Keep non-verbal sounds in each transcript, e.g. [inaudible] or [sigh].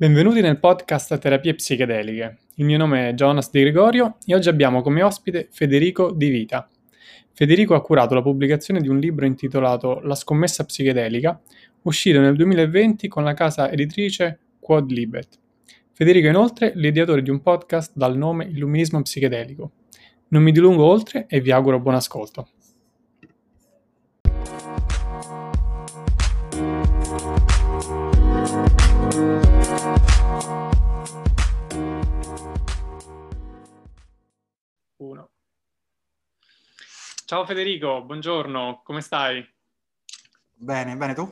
Benvenuti nel podcast Terapie Psichedeliche. Il mio nome è Jonas Di Gregorio e oggi abbiamo come ospite Federico Di Vita. Federico ha curato la pubblicazione di un libro intitolato La scommessa psichedelica, uscito nel 2020 con la casa editrice Quad Libet. Federico è inoltre l'ideatore di un podcast dal nome Illuminismo Psichedelico. Non mi dilungo oltre e vi auguro buon ascolto. Ciao Federico, buongiorno, come stai? Bene, bene tu?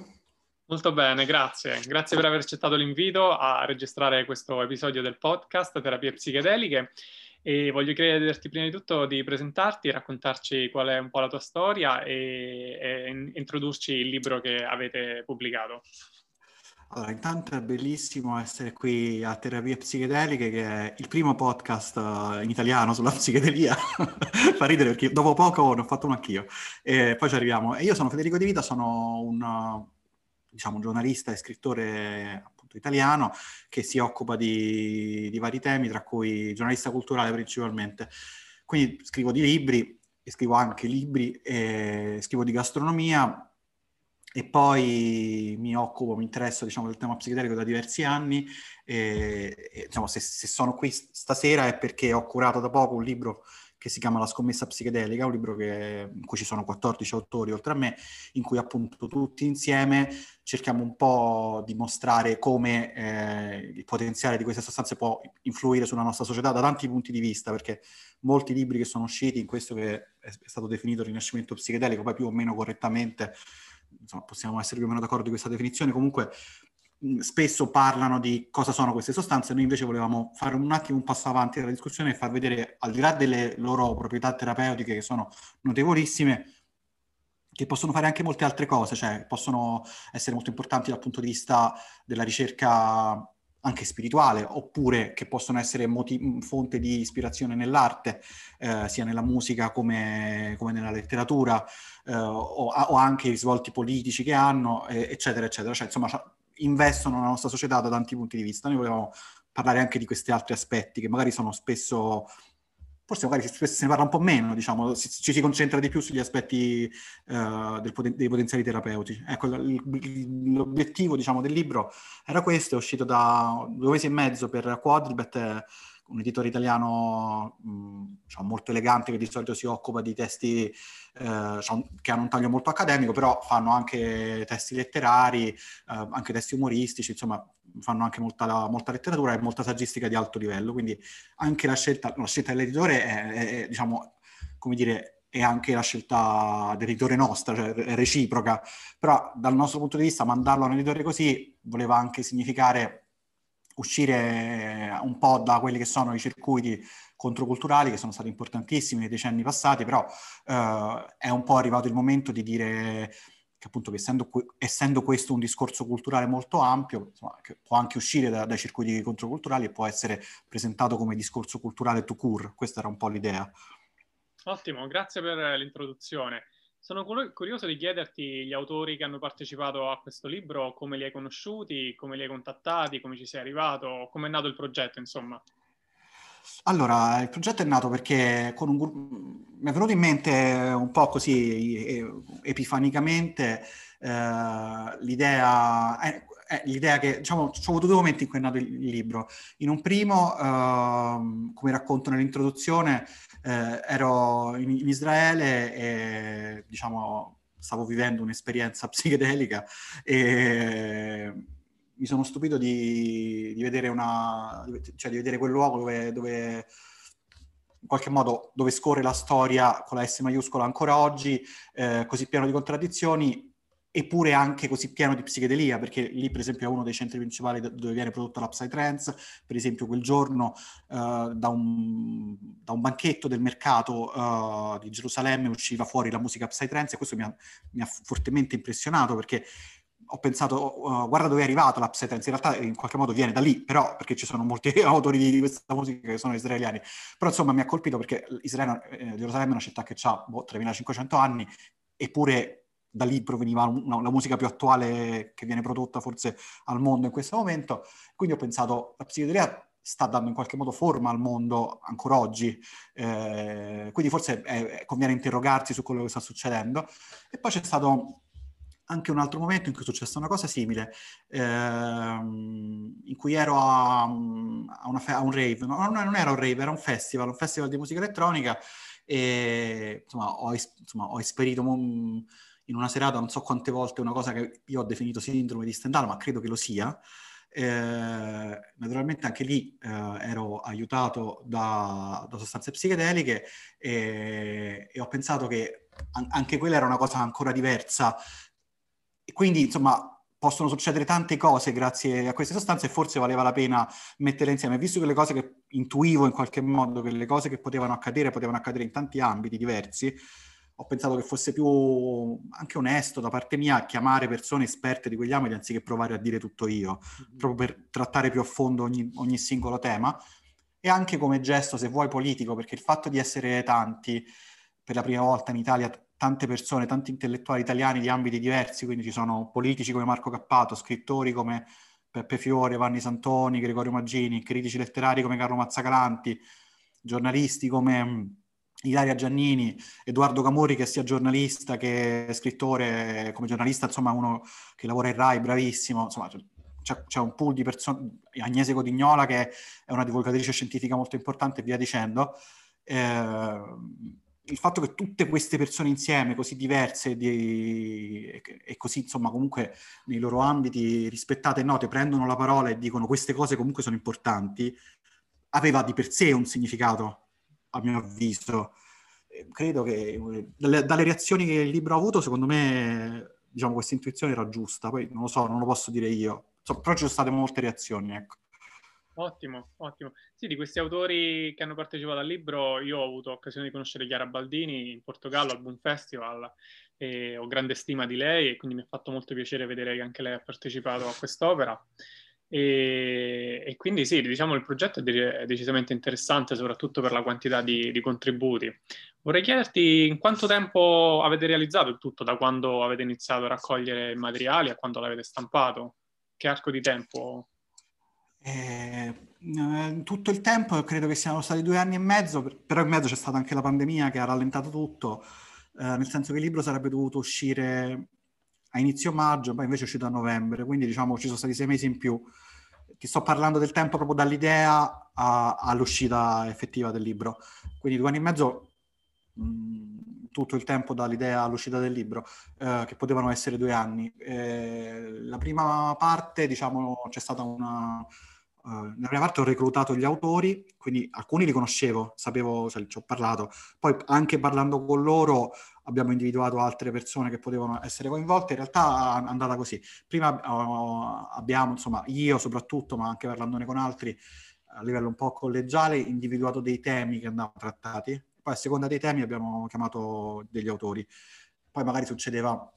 Molto bene, grazie. Grazie per aver accettato l'invito a registrare questo episodio del podcast Terapie Psichedeliche e voglio chiederti prima di tutto di presentarti, raccontarci qual è un po' la tua storia e, e introdurci il libro che avete pubblicato. Allora, intanto è bellissimo essere qui a Terapie Psichedeliche, che è il primo podcast uh, in italiano sulla [laughs] psichedelia. Fa ridere perché dopo poco ne ho fatto uno anch'io. E poi ci arriviamo. E io sono Federico Di Vita, sono un, diciamo, giornalista e scrittore appunto italiano che si occupa di, di vari temi, tra cui giornalista culturale principalmente. Quindi scrivo di libri, e scrivo anche libri, e scrivo di gastronomia, e poi mi occupo, mi interesso diciamo, del tema psichedelico da diversi anni e, e diciamo, se, se, sono qui stasera è perché ho curato da poco un libro che si chiama La scommessa psichedelica, un libro che, in cui ci sono 14 autori oltre a me, in cui appunto tutti insieme cerchiamo un po' di mostrare come eh, il potenziale di queste sostanze può influire sulla nostra società da tanti punti di vista, perché molti libri che sono usciti in questo che è stato definito il rinascimento psichedelico, poi più o meno correttamente insomma, possiamo essere più o meno d'accordo di questa definizione, comunque spesso parlano di cosa sono queste sostanze, noi invece volevamo fare un attimo un passo avanti nella discussione e far vedere, al di là delle loro proprietà terapeutiche che sono notevolissime, che possono fare anche molte altre cose, cioè possono essere molto importanti dal punto di vista della ricerca anche spirituale, oppure che possono essere moti- fonte di ispirazione nell'arte, eh, sia nella musica come, come nella letteratura, eh, o, o, anche i risvolti politici che hanno, eh, eccetera, eccetera. Cioè, insomma, investono nella nostra società da tanti punti di vista. Noi volevamo parlare anche di questi altri aspetti che magari sono spesso forse magari spesso se ne parla un po' meno, diciamo, si, ci si concentra di più sugli aspetti uh, poten- dei potenziali terapeuti. Ecco, l- l'obiettivo, diciamo, del libro era questo, è uscito da due mesi e mezzo per Quadribet, un editore italiano mh, diciamo, molto elegante che di solito si occupa di testi eh, che hanno un taglio molto accademico, però fanno anche testi letterari, eh, anche testi umoristici, insomma fanno anche molta, molta, letteratura e molta saggistica di alto livello, quindi anche la scelta, la scelta dell'editore è, è, è, diciamo, come dire, è anche la scelta dell'editore nostra, cioè reciproca, però dal nostro punto di vista mandarlo a un editore così voleva anche significare uscire un po' da quelli che sono i circuiti controculturali che sono stati importantissimi nei decenni passati, però eh, è un po' arrivato il momento di dire che appunto essendo, essendo questo un discorso culturale molto ampio, insomma, può anche uscire da, dai circuiti controculturali e può essere presentato come discorso culturale to cure, questa era un po' l'idea. Ottimo, grazie per l'introduzione. Sono curioso di chiederti gli autori che hanno partecipato a questo libro, come li hai conosciuti, come li hai contattati, come ci sei arrivato, come è nato il progetto, insomma. Allora, il progetto è nato perché un mi è venuto in mente un po' così epifanicamente eh, l'idea, eh, eh, l'idea che, diciamo, ci ho avuto due momenti in cui è nato il, libro. In un primo, eh, come racconto nell'introduzione, eh, ero in, in, Israele e, diciamo, stavo vivendo un'esperienza [laughs] psichedelica e mi sono stupito di, di vedere una, cioè di vedere quel luogo dove, dove in qualche modo dove scorre la storia con la S maiuscola ancora oggi, eh, così pieno di contraddizioni, eppure anche così pieno di psichedelia, perché lì per esempio è uno dei centri principali dove viene prodotta la Psytrance, per esempio quel giorno uh, da, un, da, un, banchetto del mercato uh, di Gerusalemme usciva fuori la musica Psytrance e questo mi ha, mi ha fortemente impressionato perché ho pensato, uh, guarda dove è arrivato la Psytrance, in realtà in qualche modo viene da lì, però perché ci sono molti [laughs] autori di, questa musica che sono israeliani, però insomma mi ha colpito perché Israele, eh, Gerusalemme è una città che ha boh, 3500 anni, eppure da lì proveniva una, la musica più attuale che viene prodotta forse al mondo in questo momento. Quindi ho pensato, la psichedelia sta dando in qualche modo forma al mondo ancora oggi, eh, quindi forse è, conviene interrogarsi su quello che sta succedendo. E poi c'è stato anche un altro momento in cui è successa una cosa simile, ehm, in cui ero a, a, fe- a un rave, no, non era un rave, era un festival, un festival di musica elettronica e insomma ho, insomma, ho esperito un, in una serata non so quante volte una cosa che io ho definito sindrome di Stendhal, ma credo che lo sia. Eh, naturalmente anche lì eh, ero aiutato da, da sostanze psichedeliche e, e, ho pensato che an- anche quella era una cosa ancora diversa. E quindi, insomma, possono succedere tante cose grazie a queste sostanze e forse valeva la pena metterle insieme. Visto che le cose che intuivo in qualche modo, che le cose che potevano accadere, potevano accadere in tanti ambiti diversi, ho pensato che fosse più anche onesto da parte mia chiamare persone esperte di quegli ambiti anziché provare a dire tutto io, mm-hmm. proprio per trattare più a fondo ogni, ogni singolo tema. E anche come gesto, se vuoi, politico, perché il fatto di essere tanti, per la prima volta in Italia, tante persone, tanti intellettuali italiani di ambiti diversi, quindi ci sono politici come Marco Cappato, scrittori come Peppe Fiore, Vanni Santoni, Gregorio Maggini, critici letterari come Carlo Mazzacalanti, giornalisti come Ilaria Giannini, Edoardo Camori che sia giornalista che scrittore, come giornalista insomma uno che lavora in RAI, bravissimo, insomma c'è, c'è un pool di persone, Agnese Codignola che è una divulgatrice scientifica molto importante e via dicendo. Eh, il fatto che tutte queste persone insieme, così diverse di, e, e, così insomma comunque nei loro ambiti rispettate e note, prendono la parola e dicono queste cose comunque sono importanti, aveva di per sé un significato a mio avviso. Credo che dalle, dalle reazioni che il libro ha avuto, secondo me, diciamo, questa intuizione era giusta. Poi non lo so, non lo posso dire io. So, però ci sono state molte reazioni, ecco. Ottimo, ottimo. Sì, di questi autori che hanno partecipato al libro, io ho avuto occasione di conoscere Chiara Baldini in Portogallo al Boom Festival e ho grande stima di lei e quindi mi ha fatto molto piacere vedere che anche lei ha partecipato a quest'opera. E, e, quindi sì, diciamo il progetto è, de- è, decisamente interessante, soprattutto per la quantità di, di, contributi. Vorrei chiederti in quanto tempo avete realizzato il tutto, da quando avete iniziato a raccogliere i materiali a quando l'avete stampato? Che arco di tempo? Eh, tutto il tempo credo che siano stati due anni e mezzo, però in mezzo c'è stata anche la pandemia che ha rallentato tutto, eh, nel senso che il libro sarebbe dovuto uscire a inizio maggio, poi invece è uscito a novembre, quindi diciamo ci sono stati sei mesi in più. Ti sto parlando del tempo proprio dall'idea a, all'uscita effettiva del libro. Quindi due anni e mezzo, mh, mm, tutto il tempo dall'idea all'uscita del libro, eh, che potevano essere due anni. Eh, la prima parte, diciamo, c'è stata una... Uh, nella prima parte ho reclutato gli autori, quindi alcuni li conoscevo, sapevo, cioè, ci ho parlato. Poi anche parlando con loro abbiamo individuato altre persone che potevano essere coinvolte, in realtà è andata così. Prima uh, abbiamo, insomma, io soprattutto, ma anche parlandone con altri, a livello un po' collegiale, individuato dei temi che andavano trattati, poi a seconda dei temi abbiamo chiamato degli autori. Poi magari succedeva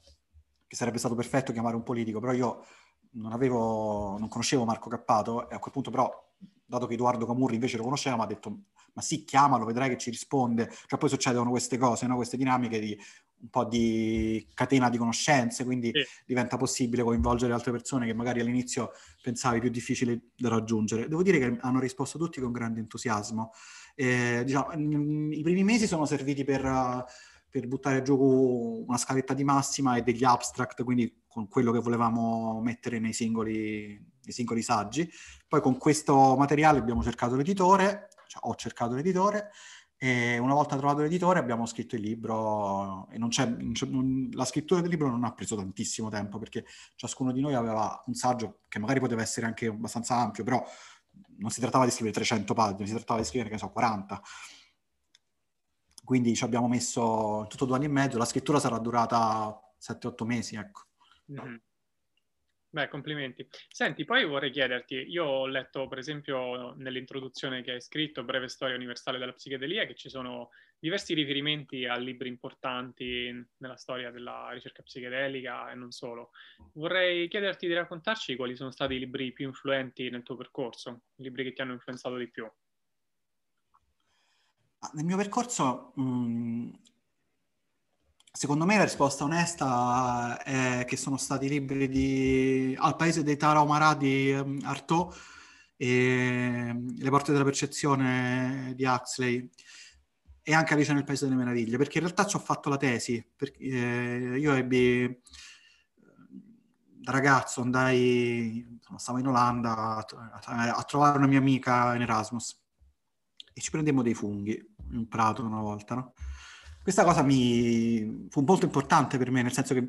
che sarebbe stato perfetto chiamare un politico, però io non avevo, non conoscevo Marco Cappato e a quel punto però, dato che Edoardo Camurri invece lo conosceva, mi ha detto ma sì, chiamalo, vedrai che ci risponde. Cioè poi succedono queste cose, no? queste dinamiche di un po' di catena di conoscenze, quindi sì. diventa possibile coinvolgere altre persone che magari all'inizio pensavi più difficili da raggiungere. Devo dire che hanno risposto tutti con grande entusiasmo. Eh, diciamo, I primi mesi sono serviti per, per buttare giù una scaletta di massima e degli abstract, quindi con quello che volevamo mettere nei singoli, nei singoli saggi. Poi con questo materiale abbiamo cercato l'editore, cioè, ho cercato l'editore e una volta trovato l'editore abbiamo scritto il libro e non c'è, non c'è non, la scrittura del libro non ha preso tantissimo tempo perché ciascuno di noi aveva un saggio che magari poteva essere anche abbastanza ampio, però non si trattava di scrivere 300 pagine, si trattava di scrivere, che so, 40. Quindi ci abbiamo messo tutto due anni e mezzo, la scrittura sarà durata 7-8 mesi, ecco. Mm-hmm. Beh, complimenti. Senti, poi vorrei chiederti, io ho letto per esempio nell'introduzione che hai scritto, Breve storia universale della psichedelia, che ci sono diversi riferimenti a libri importanti nella storia della ricerca psichedelica e non solo. Vorrei chiederti di raccontarci quali sono stati i libri più influenti nel tuo percorso, i libri che ti hanno influenzato di più. Nel mio percorso mh, secondo me la risposta onesta è che sono stati libri di Al paese dei Tarahumara di um, Artaud e Le porte della percezione di Huxley. E anche Alice nel Paese delle Meraviglie, perché in realtà ci ho fatto la tesi, eh, io ebbi da ragazzo andai, stavo in Olanda a, trovare una mia amica in Erasmus e ci prendemmo dei funghi un prato una volta, no? Questa cosa mi fu molto importante per me, nel senso che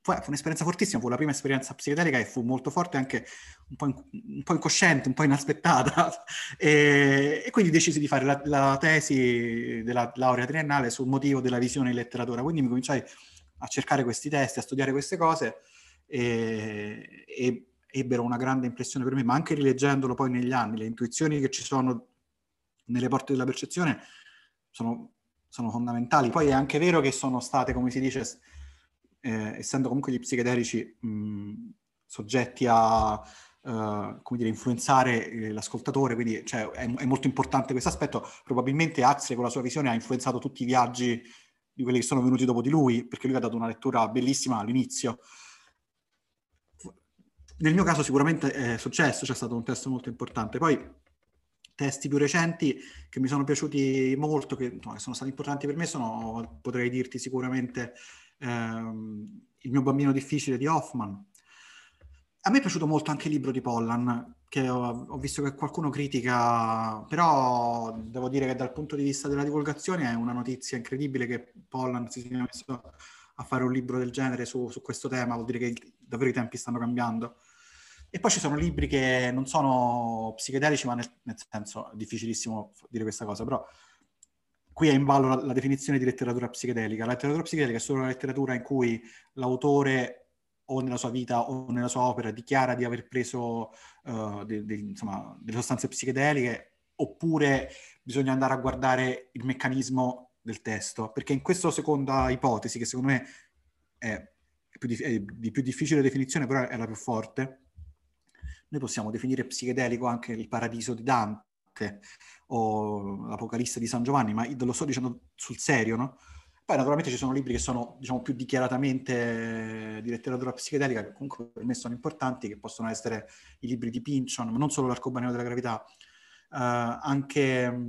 fu, fu un'esperienza fortissima, fu la prima esperienza psichedelica e fu molto forte anche un po', in, un po incosciente, un po' inaspettata. [laughs] e, e, quindi decisi di fare la, la, tesi della laurea triennale sul motivo della visione in letteratura. Quindi mi cominciai a cercare questi testi, a studiare queste cose e, e ebbero una grande impressione per me, ma anche rileggendolo poi negli anni, le intuizioni che ci sono nelle porte della percezione sono, sono fondamentali. Poi è anche vero che sono state, come si dice, eh, essendo comunque gli psichedelici mh, soggetti a uh, come dire, influenzare eh, l'ascoltatore, quindi cioè, è, è, molto importante questo aspetto. Probabilmente Axel con la sua visione ha influenzato tutti i viaggi di quelli che sono venuti dopo di lui, perché lui ha dato una lettura bellissima all'inizio. Nel mio caso sicuramente è successo, c'è stato un testo molto importante. Poi testi più recenti che mi sono piaciuti molto, che no, sono stati importanti per me, sono, potrei dirti sicuramente, ehm, Il mio bambino difficile di Hoffman. A me è piaciuto molto anche il libro di Pollan, che ho, ho, visto che qualcuno critica, però devo dire che dal punto di vista della divulgazione è una notizia incredibile che Pollan si sia messo a fare un libro del genere su, su questo tema, vuol dire che davvero i tempi stanno cambiando. E poi ci sono libri che non sono psichedelici, ma nel, nel senso è difficilissimo dire questa cosa, però qui è in ballo la, la, definizione di letteratura psicedelica. La letteratura psicedelica è solo una letteratura in cui l'autore o nella sua vita o nella sua opera dichiara di aver preso uh, de, de, insomma, delle sostanze psichedeliche oppure bisogna andare a guardare il meccanismo del testo, perché in questa seconda ipotesi, che secondo me è, più, è di più difficile definizione, però è la più forte, noi possiamo definire psichedelico anche il paradiso di Dante o l'Apocalisse di San Giovanni, ma lo sto dicendo sul serio, no? Poi naturalmente ci sono libri che sono diciamo, più dichiaratamente di letteratura psichedelica, che comunque per me sono importanti, che possono essere i libri di Pinchon, ma non solo l'arcobaleno della gravità, uh, anche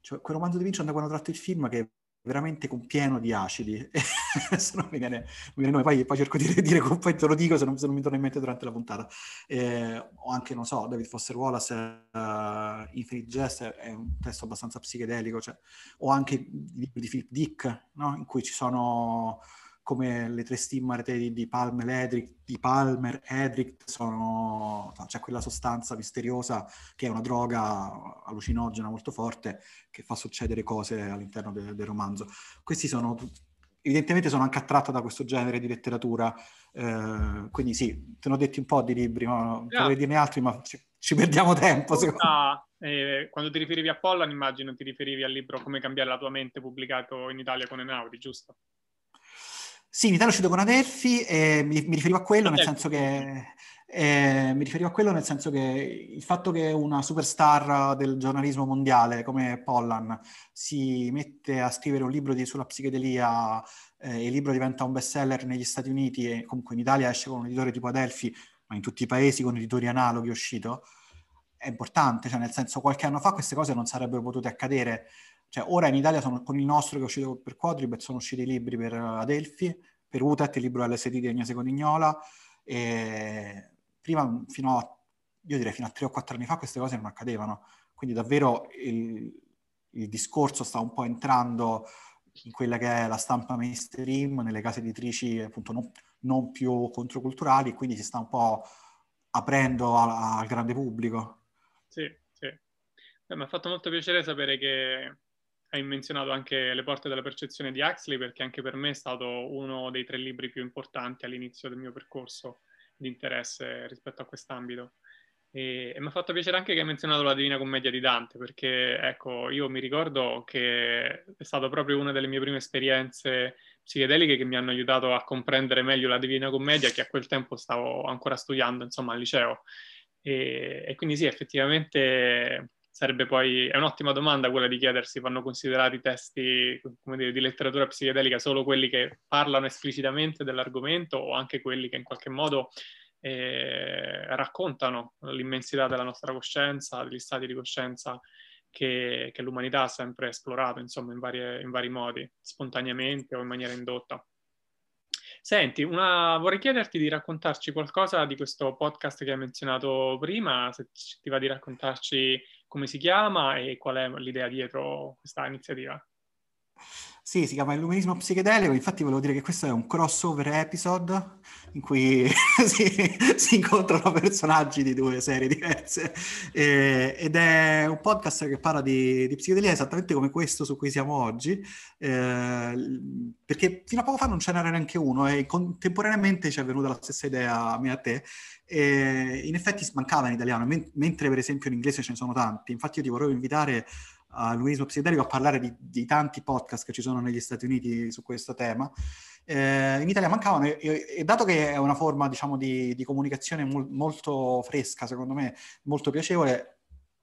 cioè, quel romanzo di Pinchon da quando tratto il film che veramente con pieno di acidi. [laughs] [laughs] se non mi viene, mi viene poi, poi, cerco di dire, poi te lo dico se non, se non, mi torna in mente durante la puntata. Eh, o anche, non so, David Foster Wallace, uh, Infinite Jest è un testo abbastanza psichedelico, cioè, o anche i libri di Philip Dick, no? in cui ci sono come le tre stimmate di, di Palmer Edric, di Palmer Edric sono, c'è cioè quella sostanza misteriosa che è una droga allucinogena molto forte che fa succedere cose all'interno de, del romanzo. Questi sono, evidentemente sono anche attratto da questo genere di letteratura, eh, quindi sì, te ne ho detti un po' di libri, ma yeah. potrei dirne altri, ma ci, ci perdiamo tempo. Ah, eh, quando ti riferivi a Pollan, immagino ti riferivi al libro Come cambiare la tua mente, pubblicato in Italia con Enaudi, giusto? Sì, in Italia è uscito con Adelphi e mi, mi riferivo a quello nel senso che eh, mi riferivo a quello nel senso che il fatto che una superstar del giornalismo mondiale come Pollan si mette a scrivere un libro di, sulla psichedelia eh, e il libro diventa un bestseller negli Stati Uniti e comunque in Italia esce con un editore tipo Adelphi, ma in tutti i paesi con editori analoghi è uscito, è importante, cioè nel senso qualche anno fa queste cose non sarebbero potute accadere. Cioè ora in Italia sono, con il nostro che è uscito per Quadribet sono usciti i libri per Adelphi, per UTET, il libro LSD di Agnese Codignola, e prima fino a, io direi fino a tre o quattro anni fa queste cose non accadevano, quindi davvero il, il discorso sta un po' entrando in quella che è la stampa mainstream, nelle case editrici appunto non, non più controculturali, quindi si sta un po' aprendo al, grande pubblico. Sì, sì. Beh, mi ha fatto molto piacere sapere che hai menzionato anche Le porte della percezione di Huxley perché anche per me è stato uno dei tre libri più importanti all'inizio del mio percorso di interesse rispetto a quest'ambito. E, e mi ha fatto piacere anche che hai menzionato la Divina Commedia di Dante, perché ecco, io mi ricordo che è stata proprio una delle mie prime esperienze psichedeliche che mi hanno aiutato a comprendere meglio la Divina Commedia, che a quel tempo stavo ancora studiando, insomma, al liceo. E, e quindi sì, effettivamente sarebbe poi, è un'ottima domanda quella di chiedersi, vanno considerati testi, dire, di letteratura psichedelica solo quelli che parlano esplicitamente dell'argomento o anche quelli che in qualche modo eh, raccontano l'immensità della nostra coscienza, degli stati di coscienza che, che l'umanità ha sempre esplorato, insomma, in, varie, in vari modi, spontaneamente o in maniera indotta. Senti, una... vorrei chiederti di raccontarci qualcosa di questo podcast che hai menzionato prima, se ti va di raccontarci come si chiama e qual è l'idea dietro questa iniziativa. Sì, si chiama Illuminismo psichedelico, infatti volevo dire che questo è un crossover episode in cui [laughs] si, si, incontrano personaggi di due serie diverse. Eh, ed è un podcast che parla di, di, psichedelia esattamente come questo su cui siamo oggi, eh, perché fino a poco fa non ce n'era neanche uno e contemporaneamente ci è venuta la stessa idea a me e a te. E in effetti mancava in italiano, mentre per esempio in inglese ce ne sono tanti, infatti io ti vorrei invitare a Luismo Psichedelico a parlare di, di, tanti podcast che ci sono negli Stati Uniti su questo tema. Eh, in Italia mancavano e, e, dato che è una forma diciamo, di, di comunicazione mo- molto fresca, secondo me, molto piacevole,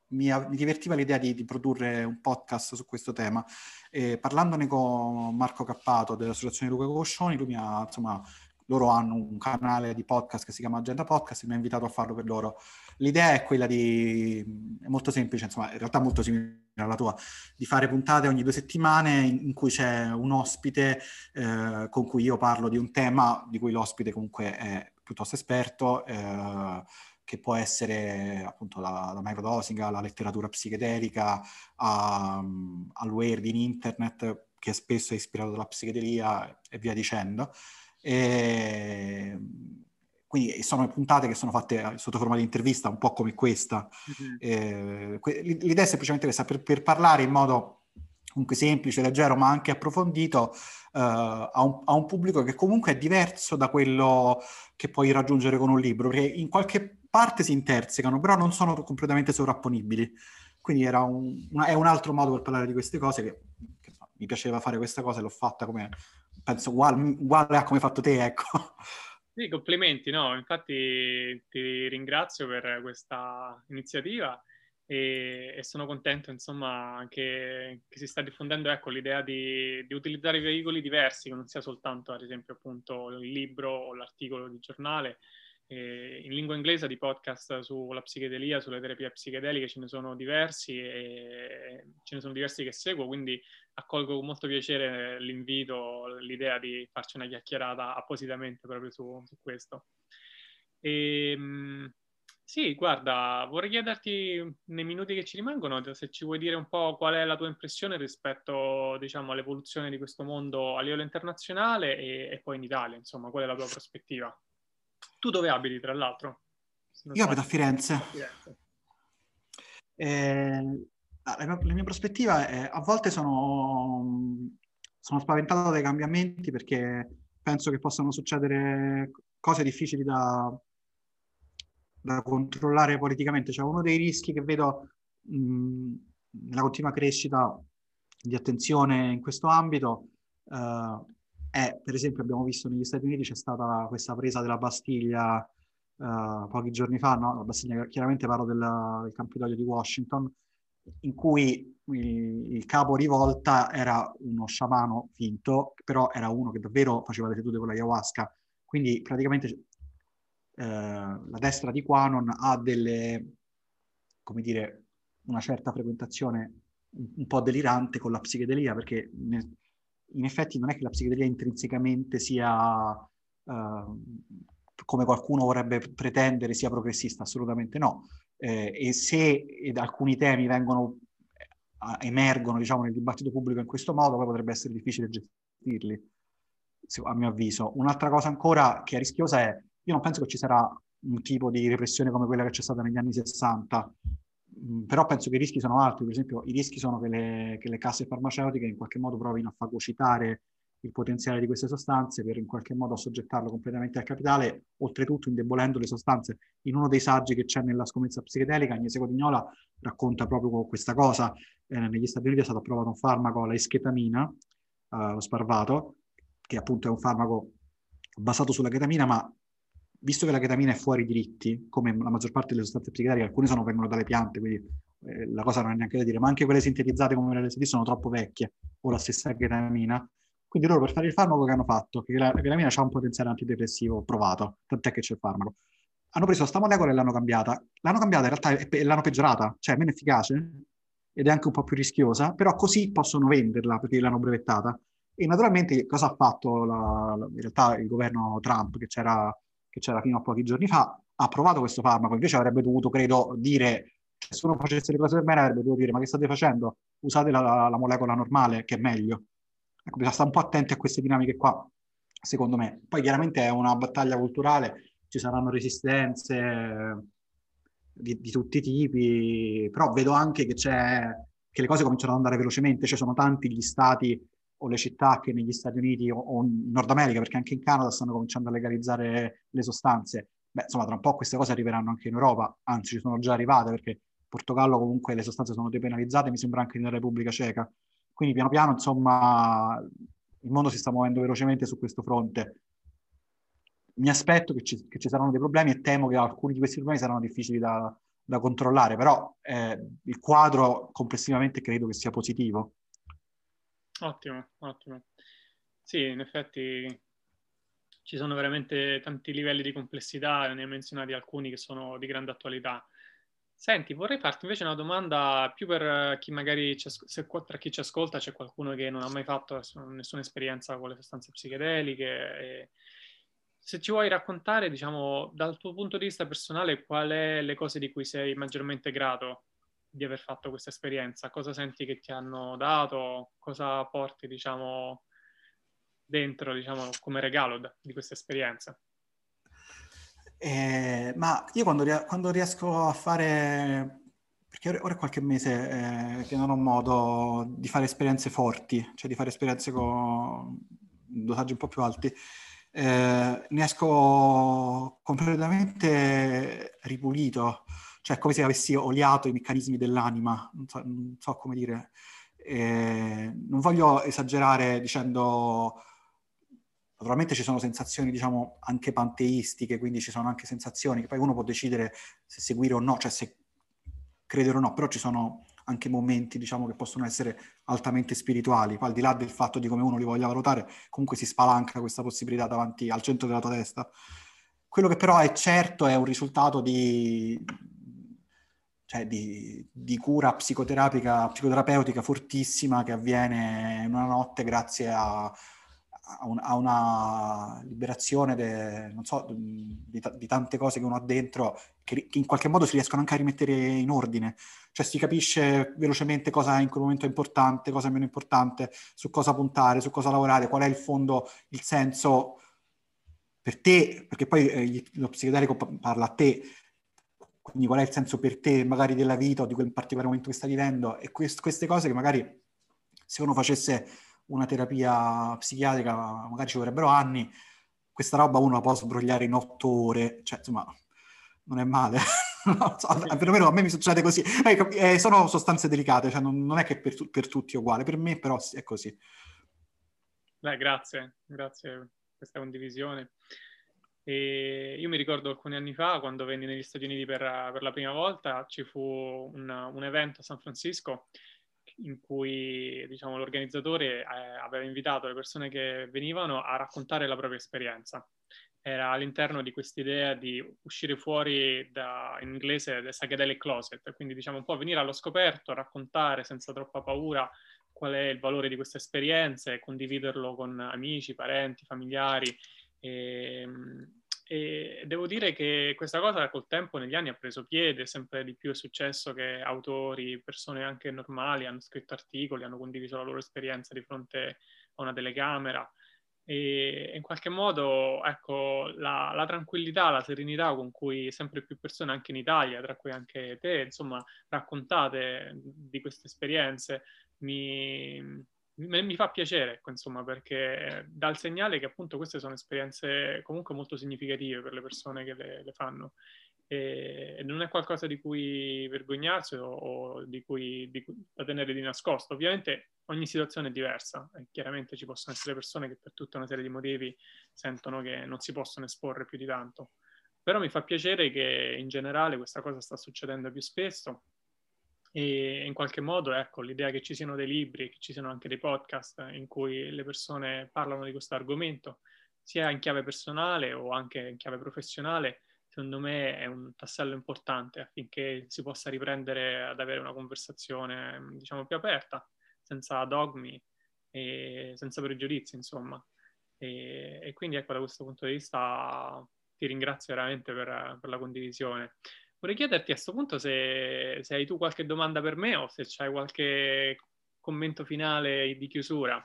mi, mi divertiva l'idea di, di, produrre un podcast su questo tema. Eh, parlandone con Marco Cappato dell'associazione Luca Coscioni, lui mi ha insomma loro hanno un canale di podcast che si chiama Agenda Podcast e mi ha invitato a farlo per loro. L'idea è quella di, è molto semplice, insomma, in realtà molto simile alla tua, di fare puntate ogni due settimane in, cui c'è un ospite eh, con cui io parlo di un tema di cui l'ospite comunque è piuttosto esperto, eh, che può essere appunto da, da microdosing alla letteratura psichedelica al weird in internet che spesso è ispirato dalla psichedelia e via dicendo. E, quindi sono puntate che sono fatte sotto forma di intervista, un po' come questa. Mm-hmm. Eh, l'idea è semplicemente questa, per, per, parlare in modo comunque semplice, leggero, ma anche approfondito uh, a, un, a, un, pubblico che comunque è diverso da quello che puoi raggiungere con un libro, perché in qualche parte si intersecano, però non sono completamente sovrapponibili. Quindi un, una, è un altro modo per parlare di queste cose che, che mi piaceva fare questa cosa e l'ho fatta come penso uguale, uguale a come hai fatto te, ecco. Sì, complimenti, no? Infatti ti ringrazio per questa iniziativa e, e sono contento, insomma, che, che, si sta diffondendo, ecco, l'idea di, di, utilizzare veicoli diversi, che non sia soltanto, ad esempio, appunto, il libro o l'articolo di giornale, eh, in lingua inglese di podcast sulla psichedelia, sulle terapie psichedeliche ce ne sono diversi e ce ne sono diversi che seguo, quindi accolgo con molto piacere l'invito, l'idea di farci una chiacchierata appositamente proprio su, su questo. E, ehm, sì, guarda, vorrei chiederti nei minuti che ci rimangono se ci vuoi dire un po' qual è la tua impressione rispetto, diciamo, all'evoluzione di questo mondo a livello internazionale e, e poi in Italia, insomma, qual è la tua prospettiva? Tu dove abiti, tra l'altro? Io abito a Firenze. A Firenze. Eh, la, mia, la, mia, prospettiva è, a volte sono, sono spaventato dai cambiamenti perché penso che possano succedere cose difficili da, da controllare politicamente. Cioè, uno dei rischi che vedo mh, nella continua crescita di attenzione in questo ambito uh, è, per esempio, abbiamo visto negli Stati Uniti c'è stata questa presa della Bastiglia uh, pochi giorni fa, no? La Bastiglia, chiaramente parlo del, del Campidoglio di Washington, in cui il, il, capo rivolta era uno sciamano finto, però era uno che davvero faceva le sedute con l'ayahuasca. Quindi praticamente eh, la destra di Quanon ha delle, come dire, una certa frequentazione un, un po' delirante con la psichedelia, perché ne, in effetti non è che la psichedelia intrinsecamente sia, uh, come qualcuno vorrebbe pretendere, sia progressista, assolutamente no. Eh, e se ed alcuni temi vengono, eh, emergono diciamo, nel dibattito pubblico in questo modo, poi potrebbe essere difficile gestirli, a mio avviso. Un'altra cosa ancora che è rischiosa è, io non penso che ci sarà un tipo di repressione come quella che c'è stata negli anni 60, Mm, però penso che i rischi sono altri, per esempio i rischi sono che le, che le casse farmaceutiche in qualche modo provino a fagocitare il potenziale di queste sostanze per in qualche modo assoggettarlo completamente al capitale, oltretutto indebolendo le sostanze. In uno dei saggi che c'è nella scommessa psichedelica, Agnese Cotignola racconta proprio questa cosa. Eh, negli Stati Uniti è stato approvato un farmaco, la esketamina, eh, sparvato, che appunto è un farmaco basato sulla ketamina, ma visto che la ketamina è fuori diritti, come la maggior parte delle sostanze psichedeliche, alcune sono, vengono dalle piante, quindi eh, la cosa non è neanche da dire, ma anche quelle sintetizzate come le LSD sono troppo vecchie, o la stessa ketamina. Quindi loro per fare il farmaco che hanno fatto, che la ketamina ha un potenziale antidepressivo provato, tant'è che c'è il farmaco. Hanno preso questa molecola e l'hanno cambiata. L'hanno cambiata in realtà e l'hanno peggiorata, cioè è meno efficace ed è anche un po' più rischiosa, però così possono venderla perché l'hanno brevettata. E naturalmente cosa ha fatto la, la, in realtà il governo Trump, che c'era, che c'era fino a pochi giorni fa, ha approvato questo farmaco, invece avrebbe dovuto, credo, dire, se uno facesse le cose per bene avrebbe dovuto dire, ma che state facendo? Usate la, la molecola normale, che è meglio. Ecco, bisogna stare un po' attenti a queste dinamiche qua, secondo me. Poi chiaramente è una battaglia culturale, ci saranno resistenze di, di tutti i tipi, però vedo anche che, c'è, che le cose cominciano ad andare velocemente, ci cioè sono tanti gli stati o le città che negli Stati Uniti o, o in Nord America, perché anche in Canada stanno cominciando a legalizzare le sostanze. Beh, insomma, tra un po' queste cose arriveranno anche in Europa, anzi ci sono già arrivate perché in Portogallo comunque le sostanze sono depenalizzate, mi sembra anche nella Repubblica Ceca. Quindi piano piano, insomma, il mondo si sta muovendo velocemente su questo fronte. Mi aspetto che ci, che ci saranno dei problemi e temo che alcuni di questi problemi saranno difficili da, da controllare, però eh, il quadro complessivamente credo che sia positivo. Ottimo, ottimo. Sì, in effetti ci sono veramente tanti livelli di complessità, ne hai menzionati alcuni che sono di grande attualità. Senti, vorrei farti invece una domanda più per chi magari, se tra chi ci ascolta c'è qualcuno che non ha mai fatto nessuna esperienza con le sostanze psichedeliche. se ci vuoi raccontare, diciamo, dal tuo punto di vista personale, qual è le cose di cui sei maggiormente grato di aver fatto questa esperienza? Cosa senti che ti hanno dato? Cosa porti, diciamo, dentro, diciamo, come regalo di questa esperienza? Eh, ma io quando, quando, riesco a fare, perché ora è qualche mese eh, che non ho modo di fare esperienze forti, cioè di fare esperienze con dosaggi un po' più alti, eh, ne esco completamente ripulito cioè come se avessi oliato i meccanismi dell'anima, non so, non so come dire. Eh, non voglio esagerare dicendo, naturalmente ci sono sensazioni, diciamo, anche panteistiche, quindi ci sono anche sensazioni che poi uno può decidere se seguire o no, cioè se credere o no, però ci sono anche momenti, diciamo, che possono essere altamente spirituali, poi al di là del fatto di come uno li voglia valutare, comunque si spalanca questa possibilità davanti al centro della tua testa. Quello che però è certo è un risultato di, cioè di, di, cura psicoterapica, psicoterapeutica fortissima che avviene in una notte grazie a, a, un, a una liberazione de, so, di, di, tante cose che uno ha dentro che, in qualche modo si riescono anche a rimettere in ordine. Cioè si capisce velocemente cosa in quel momento è importante, cosa è meno importante, su cosa puntare, su cosa lavorare, qual è il fondo, il senso per te, perché poi eh, lo psichedelico parla a te, quindi qual è il senso per te magari della vita o di quel particolare momento che stai vivendo e quest- queste cose che magari se uno facesse una terapia psichiatrica magari ci vorrebbero anni, questa roba uno la può sbrogliare in otto ore, cioè insomma non è male. [laughs] no, so, perlomeno a me mi succede così. Eh, eh, sono sostanze delicate, cioè non, non è che per, per, tutti è uguale, per me però è così. Beh, grazie, grazie per questa condivisione. E io mi ricordo alcuni anni fa, quando venni negli Stati Uniti per, per la prima volta, ci fu un, un, evento a San Francisco in cui diciamo, l'organizzatore eh, aveva invitato le persone che venivano a raccontare la propria esperienza. Era all'interno di quest'idea di uscire fuori da, in inglese, da psychedelic closet, quindi diciamo un po' venire allo scoperto, raccontare senza troppa paura qual è il valore di questa esperienza e condividerlo con amici, parenti, familiari. E, ehm, e devo dire che questa cosa col tempo negli anni ha preso piede, sempre di più è successo che autori, persone anche normali hanno scritto articoli, hanno condiviso la loro esperienza di fronte a una telecamera. E in qualche modo ecco, la, la, tranquillità, la serenità con cui sempre più persone anche in Italia, tra cui anche te, insomma, raccontate di queste esperienze mi, mi fa piacere, ecco, insomma, perché dà il segnale che appunto queste sono esperienze comunque molto significative per le persone che le, le fanno e, non è qualcosa di cui vergognarsi o, o di, cui, di, da tenere di nascosto. Ovviamente ogni situazione è diversa e chiaramente ci possono essere persone che per tutta una serie di motivi sentono che non si possono esporre più di tanto. Però mi fa piacere che in generale questa cosa sta succedendo più spesso e in qualche modo, ecco, l'idea che ci siano dei libri, che ci siano anche dei podcast in cui le persone parlano di questo argomento, sia in chiave personale o anche in chiave professionale, secondo me è un tassello importante affinché si possa riprendere ad avere una conversazione, diciamo, più aperta, senza dogmi e senza pregiudizi, insomma. E, e quindi, ecco, da questo punto di vista ti ringrazio veramente per, per la condivisione. Vorrei chiederti a questo punto se, se, hai tu qualche domanda per me o se c'hai qualche commento finale di chiusura.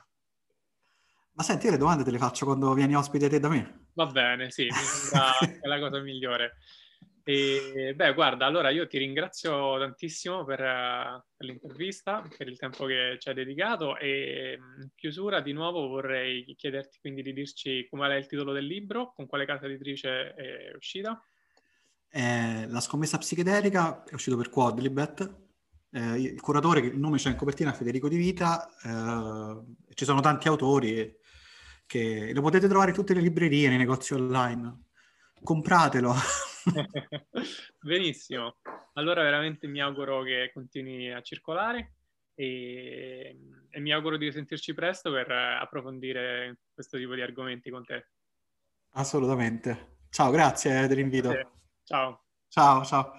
Ma senti, io le domande te le faccio quando vieni ospite te da me. Va bene, sì, mi sembra [laughs] è la cosa migliore. E, beh, guarda, allora io ti ringrazio tantissimo per, per, l'intervista, per il tempo che ci hai dedicato e in chiusura di nuovo vorrei chiederti quindi di dirci qual è il titolo del libro, con quale casa editrice è uscita. Eh, la scommessa psichedelica è uscito per Quadlibet. Eh, il curatore, il nome c'è in copertina, Federico Di Vita. Eh, ci sono tanti autori che lo potete trovare in tutte le librerie, nei negozi online. Compratelo. [laughs] Benissimo. Allora veramente mi auguro che continui a circolare e, e mi auguro di sentirci presto per approfondire questo tipo di argomenti con te. Assolutamente. Ciao, grazie dell'invito. Grazie. Ciao. Ciao, ciao.